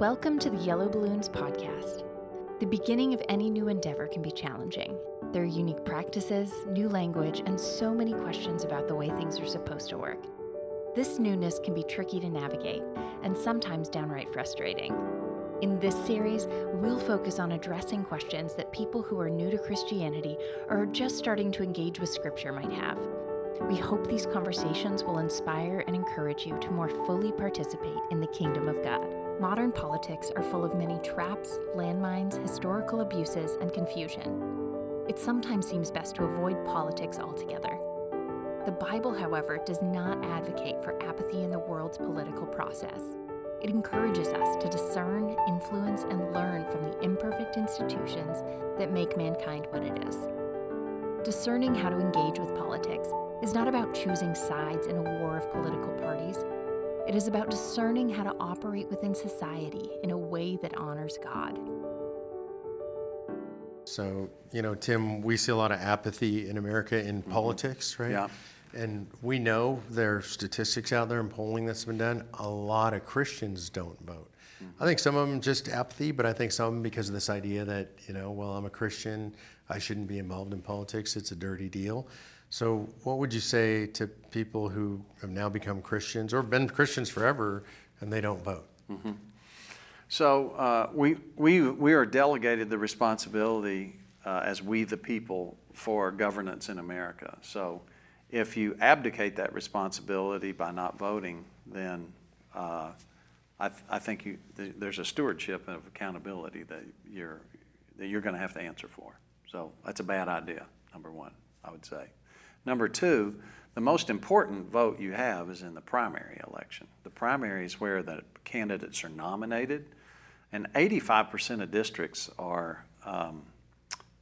Welcome to the Yellow Balloons podcast. The beginning of any new endeavor can be challenging. There are unique practices, new language, and so many questions about the way things are supposed to work. This newness can be tricky to navigate and sometimes downright frustrating. In this series, we'll focus on addressing questions that people who are new to Christianity or are just starting to engage with Scripture might have. We hope these conversations will inspire and encourage you to more fully participate in the kingdom of God. Modern politics are full of many traps, landmines, historical abuses, and confusion. It sometimes seems best to avoid politics altogether. The Bible, however, does not advocate for apathy in the world's political process. It encourages us to discern, influence, and learn from the imperfect institutions that make mankind what it is. Discerning how to engage with politics is not about choosing sides in a war of political parties. It is about discerning how to operate within society in a way that honors God. So, you know, Tim, we see a lot of apathy in America in mm-hmm. politics, right? Yeah. And we know there are statistics out there and polling that's been done. A lot of Christians don't vote. Mm-hmm. I think some of them just apathy, but I think some because of this idea that, you know, well, I'm a Christian, I shouldn't be involved in politics, it's a dirty deal. So, what would you say to people who have now become Christians or been Christians forever and they don't vote? Mm-hmm. So, uh, we, we, we are delegated the responsibility uh, as we the people for governance in America. So, if you abdicate that responsibility by not voting, then uh, I, th- I, think you, th- there's a stewardship of accountability that you're, that you're going to have to answer for. So, that's a bad idea, number one, I would say. Number two, the most important vote you have is in the primary election. The primary is where the candidates are nominated, and 85% of districts are um,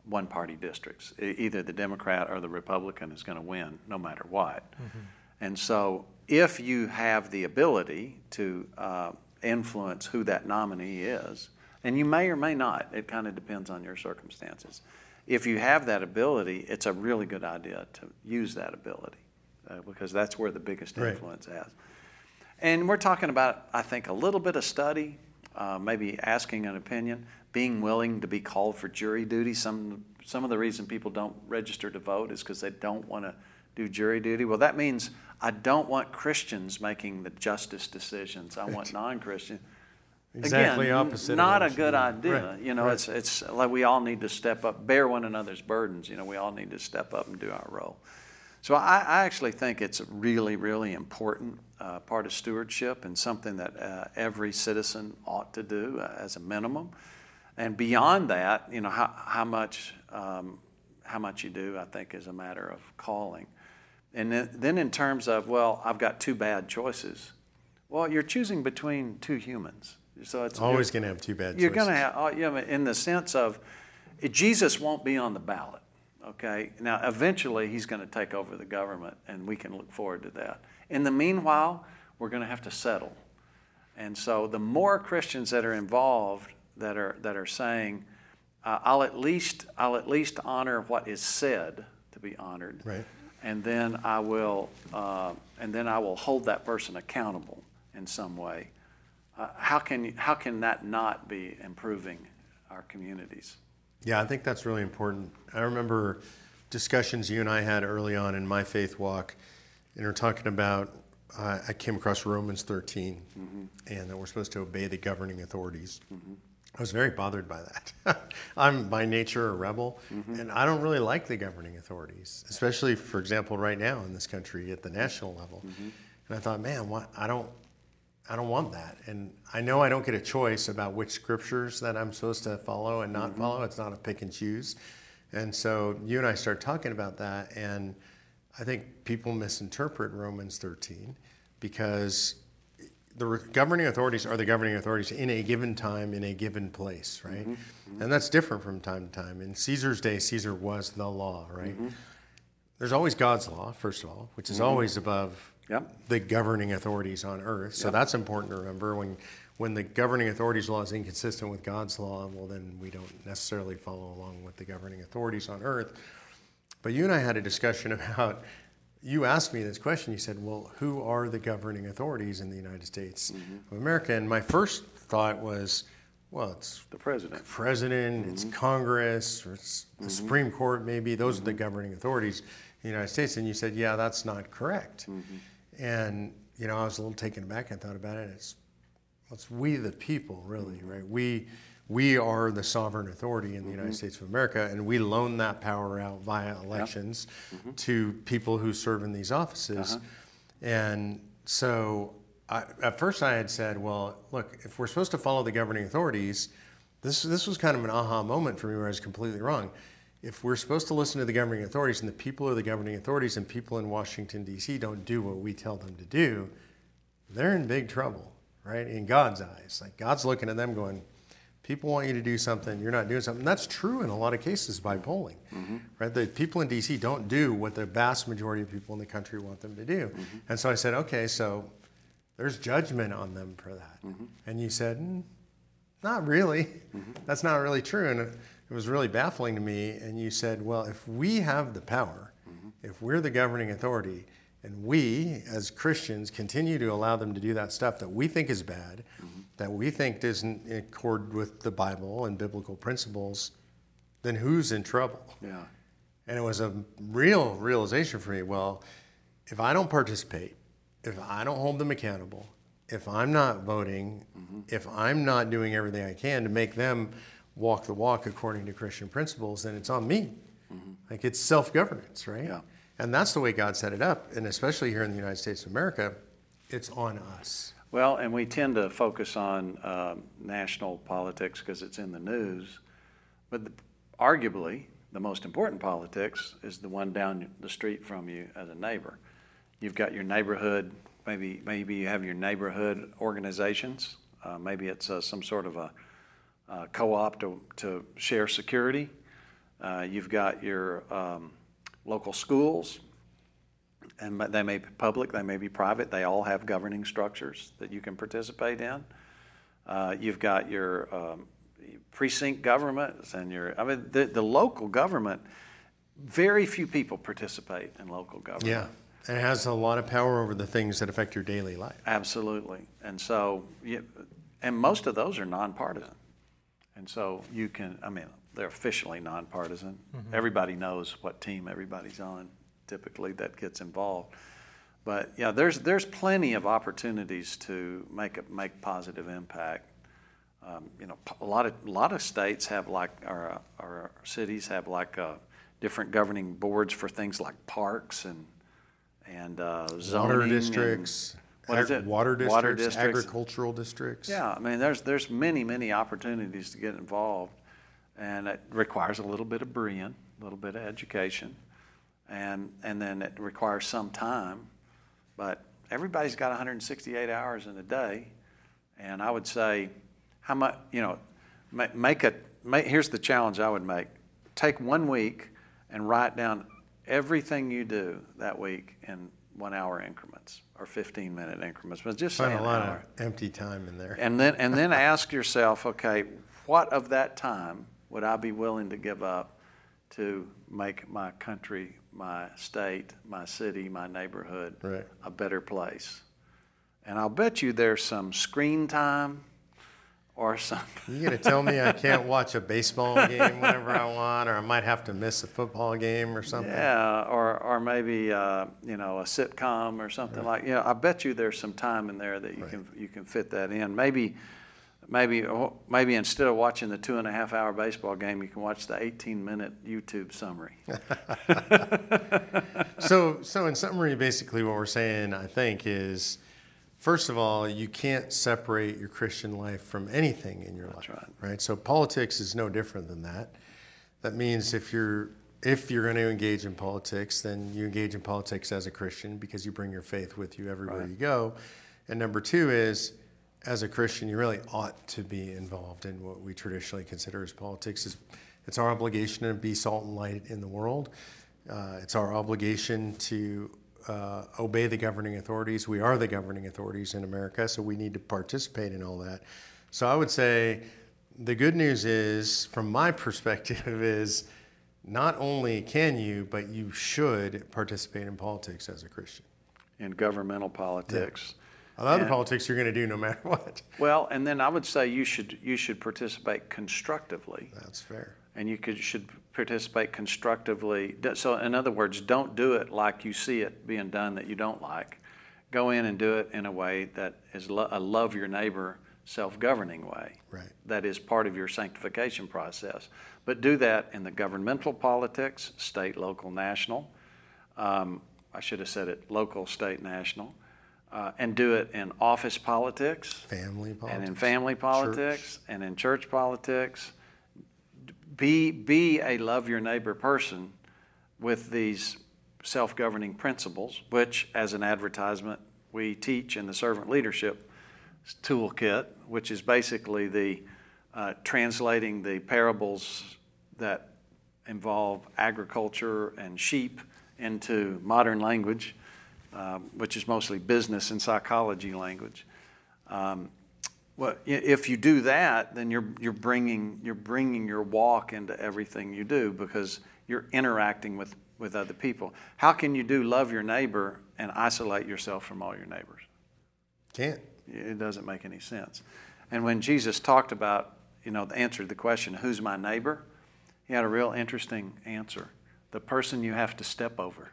one party districts. Either the Democrat or the Republican is going to win no matter what. Mm-hmm. And so, if you have the ability to uh, influence who that nominee is, and you may or may not, it kind of depends on your circumstances if you have that ability, it's a really good idea to use that ability uh, because that's where the biggest influence right. has. And we're talking about, I think, a little bit of study, uh, maybe asking an opinion, being willing to be called for jury duty. Some, some of the reason people don't register to vote is because they don't want to do jury duty. Well, that means I don't want Christians making the justice decisions. I want non Christians. Exactly Again, opposite. Not a good idea. Right. You know, right. it's it's like we all need to step up, bear one another's burdens. You know, we all need to step up and do our role. So I, I actually think it's a really, really important uh, part of stewardship and something that uh, every citizen ought to do uh, as a minimum. And beyond that, you know, how, how much um, how much you do, I think, is a matter of calling. And then, then in terms of, well, I've got two bad choices. Well, you're choosing between two humans so it's always going to have two bad. You're going to have, you know, in the sense of, Jesus won't be on the ballot. Okay. Now, eventually, he's going to take over the government, and we can look forward to that. In the meanwhile, we're going to have to settle. And so, the more Christians that are involved that are that are saying, uh, "I'll at least I'll at least honor what is said to be honored," right. and then I will uh, and then I will hold that person accountable in some way uh, how, can, how can that not be improving our communities? Yeah, I think that's really important. I remember discussions you and I had early on in my faith walk, and we're talking about. Uh, I came across Romans 13, mm-hmm. and that we're supposed to obey the governing authorities. Mm-hmm. I was very bothered by that. I'm by nature a rebel, mm-hmm. and I don't really like the governing authorities, especially, for example, right now in this country at the national level. Mm-hmm. And I thought, man, what I don't I don't want that. And I know I don't get a choice about which scriptures that I'm supposed to follow and not mm-hmm. follow. It's not a pick and choose. And so you and I start talking about that, and I think people misinterpret Romans 13 because the governing authorities are the governing authorities in a given time, in a given place, right? Mm-hmm. Mm-hmm. And that's different from time to time. In Caesar's day, Caesar was the law, right? Mm-hmm. There's always God's law, first of all, which is mm-hmm. always above Yep. the governing authorities on earth. So Yep. that's important to remember. When when the governing authorities' law is inconsistent with God's law, well, then we don't necessarily follow along with the governing authorities on earth. But you and I had a discussion about, you asked me this question. You said, "Well, who are the governing authorities in the United States mm-hmm. of America?" And my first thought was, "Well, it's The president. president, it's mm-hmm. Congress, or it's the mm-hmm. Supreme Court, maybe. Those are the governing authorities in the United States. And you said, yeah, that's not correct. And, you know, I was a little taken aback and thought about it. It's, it's we the people, really, mm-hmm. right? We, we are the sovereign authority in the mm-hmm. United States of America, and we loan that power out via elections mm-hmm. to people who serve in these offices. Uh-huh. And so I, at first I had said, well, look, if we're supposed to follow the governing authorities, this, this was kind of an aha moment for me where I was completely wrong. If we're supposed to listen to the governing authorities and the people are the governing authorities and people in Washington, D.C. don't do what we tell them to do, they're in big trouble, right? In God's eyes. Like God's looking at them going, people want you to do something, you're not doing something. And that's true in a lot of cases by polling, mm-hmm. right? The people in D.C. don't do what the vast majority of people in the country want them to do. Mm-hmm. And so I said, okay, so there's judgment on them for that. Mm-hmm. And you said, mm, not really. That's not really true. And it was really baffling to me. And you said, well, if we have the power, mm-hmm. if we're the governing authority, and we as Christians continue to allow them to do that stuff that we think is bad, mm-hmm. that we think doesn't accord with the Bible and biblical principles, then who's in trouble? Yeah. And it was a real realization for me. Well, if I don't participate, if I don't hold them accountable, if I'm not voting, mm-hmm. if I'm not doing everything I can to make them walk the walk according to Christian principles, then it's on me. Like it's self governance, right? Yeah. And that's the way God set it up. And especially here in the United States of America, it's on us. Well, and we tend to focus on um, national politics because it's in the news, but the, arguably the most important politics is the one down the street from you as a neighbor. You've got your neighborhood, maybe maybe you have your neighborhood organizations. Uh, maybe it's uh, some sort of a, uh co-op to, to share security. Uh, you've got your um, local schools, and they may be public, they may be private. They all have governing structures that you can participate in. Uh, you've got your um, precinct governments and your, I mean, the, the local government, very few people participate in local government. Yeah. And it has a lot of power over the things that affect your daily life. Absolutely. And so, you, and most of those are nonpartisan. And so you can, I mean, they're officially nonpartisan. Everybody knows what team everybody's on, typically, that gets involved. But yeah, there's, there's plenty of opportunities to make, a, make positive impact. Um, you know, a lot of, a lot of states have like, or, or cities have like uh, different governing boards for things like parks and, and uh, zoning. Water and- districts, what is it? Water districts, Water districts. agricultural districts. Yeah, I mean, there's, there's many, many opportunities to get involved, and it requires a little bit of brain, a little bit of education, and, and then it requires some time. But everybody's got 168 hours in a day, and I would say, how much, you know, ma- make a, make, here's the challenge I would make. Take one week and write down everything you do that week in one hour increments or 15 minute increments, but just Find an a lot hour. of empty time in there. And then, and then ask yourself, okay, what of that time would I be willing to give up to make my country, my state, my city, my neighborhood Right. a better place? And I'll bet you there's some screen time or some. You're gonna tell me I can't watch a baseball game whenever I want, or I might have to miss a football game or something? Yeah, or, or maybe, uh, you know, a sitcom or something like, you know, I bet you there's some time in there that you Right. can, you can fit that in. Maybe, maybe, oh, maybe instead of watching the two and a half hour baseball game, you can watch the 18 minute YouTube summary. So, so in summary, basically what we're saying, I think, is first of all, you can't separate your Christian life from anything in your life, right. right? So politics is no different than that. That means if you're if you're going to engage in politics, then you engage in politics as a Christian because you bring your faith with you everywhere Right. you go. And number two is, as a Christian, you really ought to be involved in what we traditionally consider as politics. Is it's our obligation to be salt and light in the world. Uh, it's our obligation to uh, obey the governing authorities. We are the governing authorities in America, so we need to participate in all that. So I would say the good news is, from my perspective, is not only can you, but you should participate in politics as a Christian. In governmental politics. Other And- politics you're going to do no matter what. Well, and then I would say you should, you should participate constructively. That's fair. And you could, should participate constructively. So in other words, don't do it like you see it being done that you don't like. Go in and do it in a way that is lo- a love your neighbor, self-governing way. Right. That is part of your sanctification process. But do that in the governmental politics, state, local, national. Um, I should have said it, local, state, national. Uh, and do it in office politics. Family politics. And in family church. politics and in church politics. Be, be a love your neighbor person with these self governing principles, which, as an advertisement, we teach in the servant leadership toolkit, which is basically the uh, translating the parables that involve agriculture and sheep into modern language, um, which is mostly business and psychology language. Um, well, if you do that, then you're, you're, bringing, you're bringing your walk into everything you do because you're interacting with, with other people. How can you do love your neighbor and isolate yourself from all your neighbors? Can't. It doesn't make any sense. And when Jesus talked about, you know, the answer to the question, who's my neighbor? He had a real interesting answer. The person you have to step over.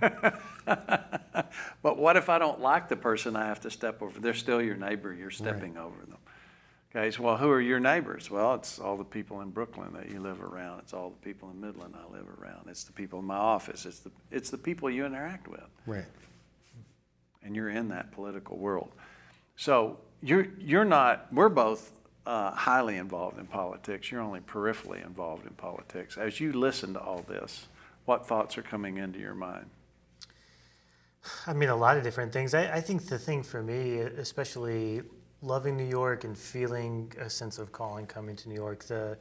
but what if I don't like the person I have to step over? They're still your neighbor, you're stepping over them. Okay, so well, who are your neighbors? Well, it's all the people in Brooklyn that you live around. It's all the people in Midland I live around. It's the people in my office. It's the, it's the people you interact with Right. and you're in that political world. So you're, you're not, we're both uh, highly involved in politics. You're only peripherally involved in politics. As you listen to all this, what thoughts are coming into your mind? I mean, a lot of different things. I, I think the thing for me, especially loving New York and feeling a sense of calling coming to New York, the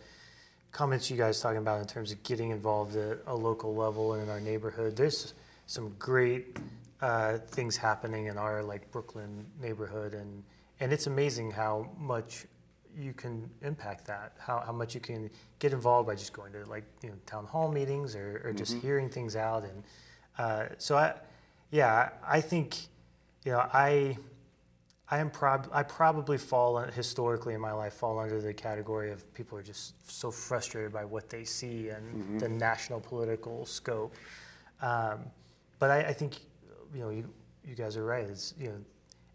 comments you guys talking about in terms of getting involved at a local level and in our neighborhood, there's some great uh, things happening in our like Brooklyn neighborhood, and and it's amazing how much you can impact that, how, how much you can get involved by just going to like you know town hall meetings or, or just hearing things out, and uh, so I, yeah, I think you know I. I am prob- I probably fall historically in my life fall under the category of people are just so frustrated by what they see and the national political scope. Um, but I, I think you know you, you guys are right. It's you know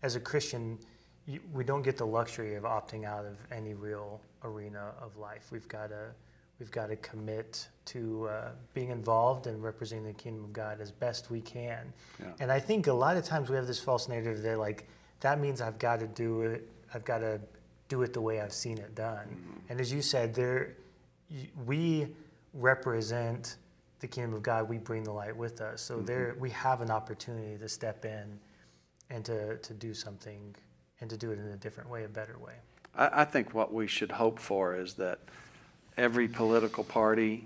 as a Christian, you, we don't get the luxury of opting out of any real arena of life. We've got to we've got to commit to uh, being involved and representing the kingdom of God as best we can. Yeah. And I think a lot of times we have this false narrative that like that means I've got to do it. I've got to do it the way I've seen it done. And as you said, there we represent the kingdom of God. We bring the light with us. So there we have an opportunity to step in and to, to do something and to do it in a different way, a better way. I, I think what we should hope for is that every political party,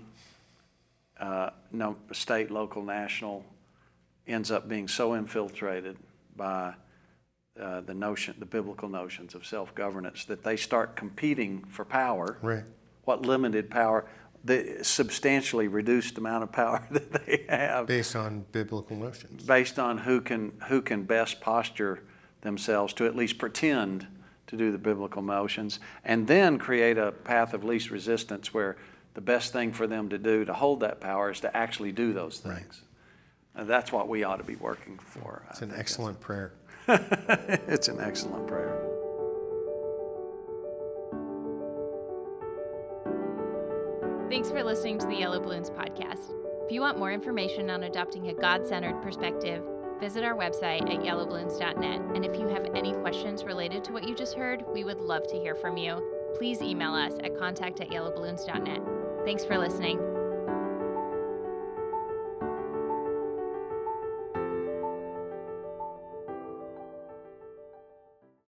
uh, no, state, local, national, ends up being so infiltrated by uh, the notion, the biblical notions of self-governance, that they start competing for power. Right. What limited power, the substantially reduced amount of power that they have Based on biblical notions. based on who can, who can best posture themselves to at least pretend to do the biblical motions, and then create a path of least resistance where the best thing for them to do to hold that power is to actually do those Right. things. And that's what we ought to be working for. I It's an think that's- excellent prayer. it's an excellent prayer. Thanks for listening to the Yellow Balloons podcast. If you want more information on adopting a God centered perspective, visit our website at yellowballoons.net. And if you have any questions related to what you just heard, we would love to hear from you. Please email us at contact at yellowballoons.net. Thanks for listening.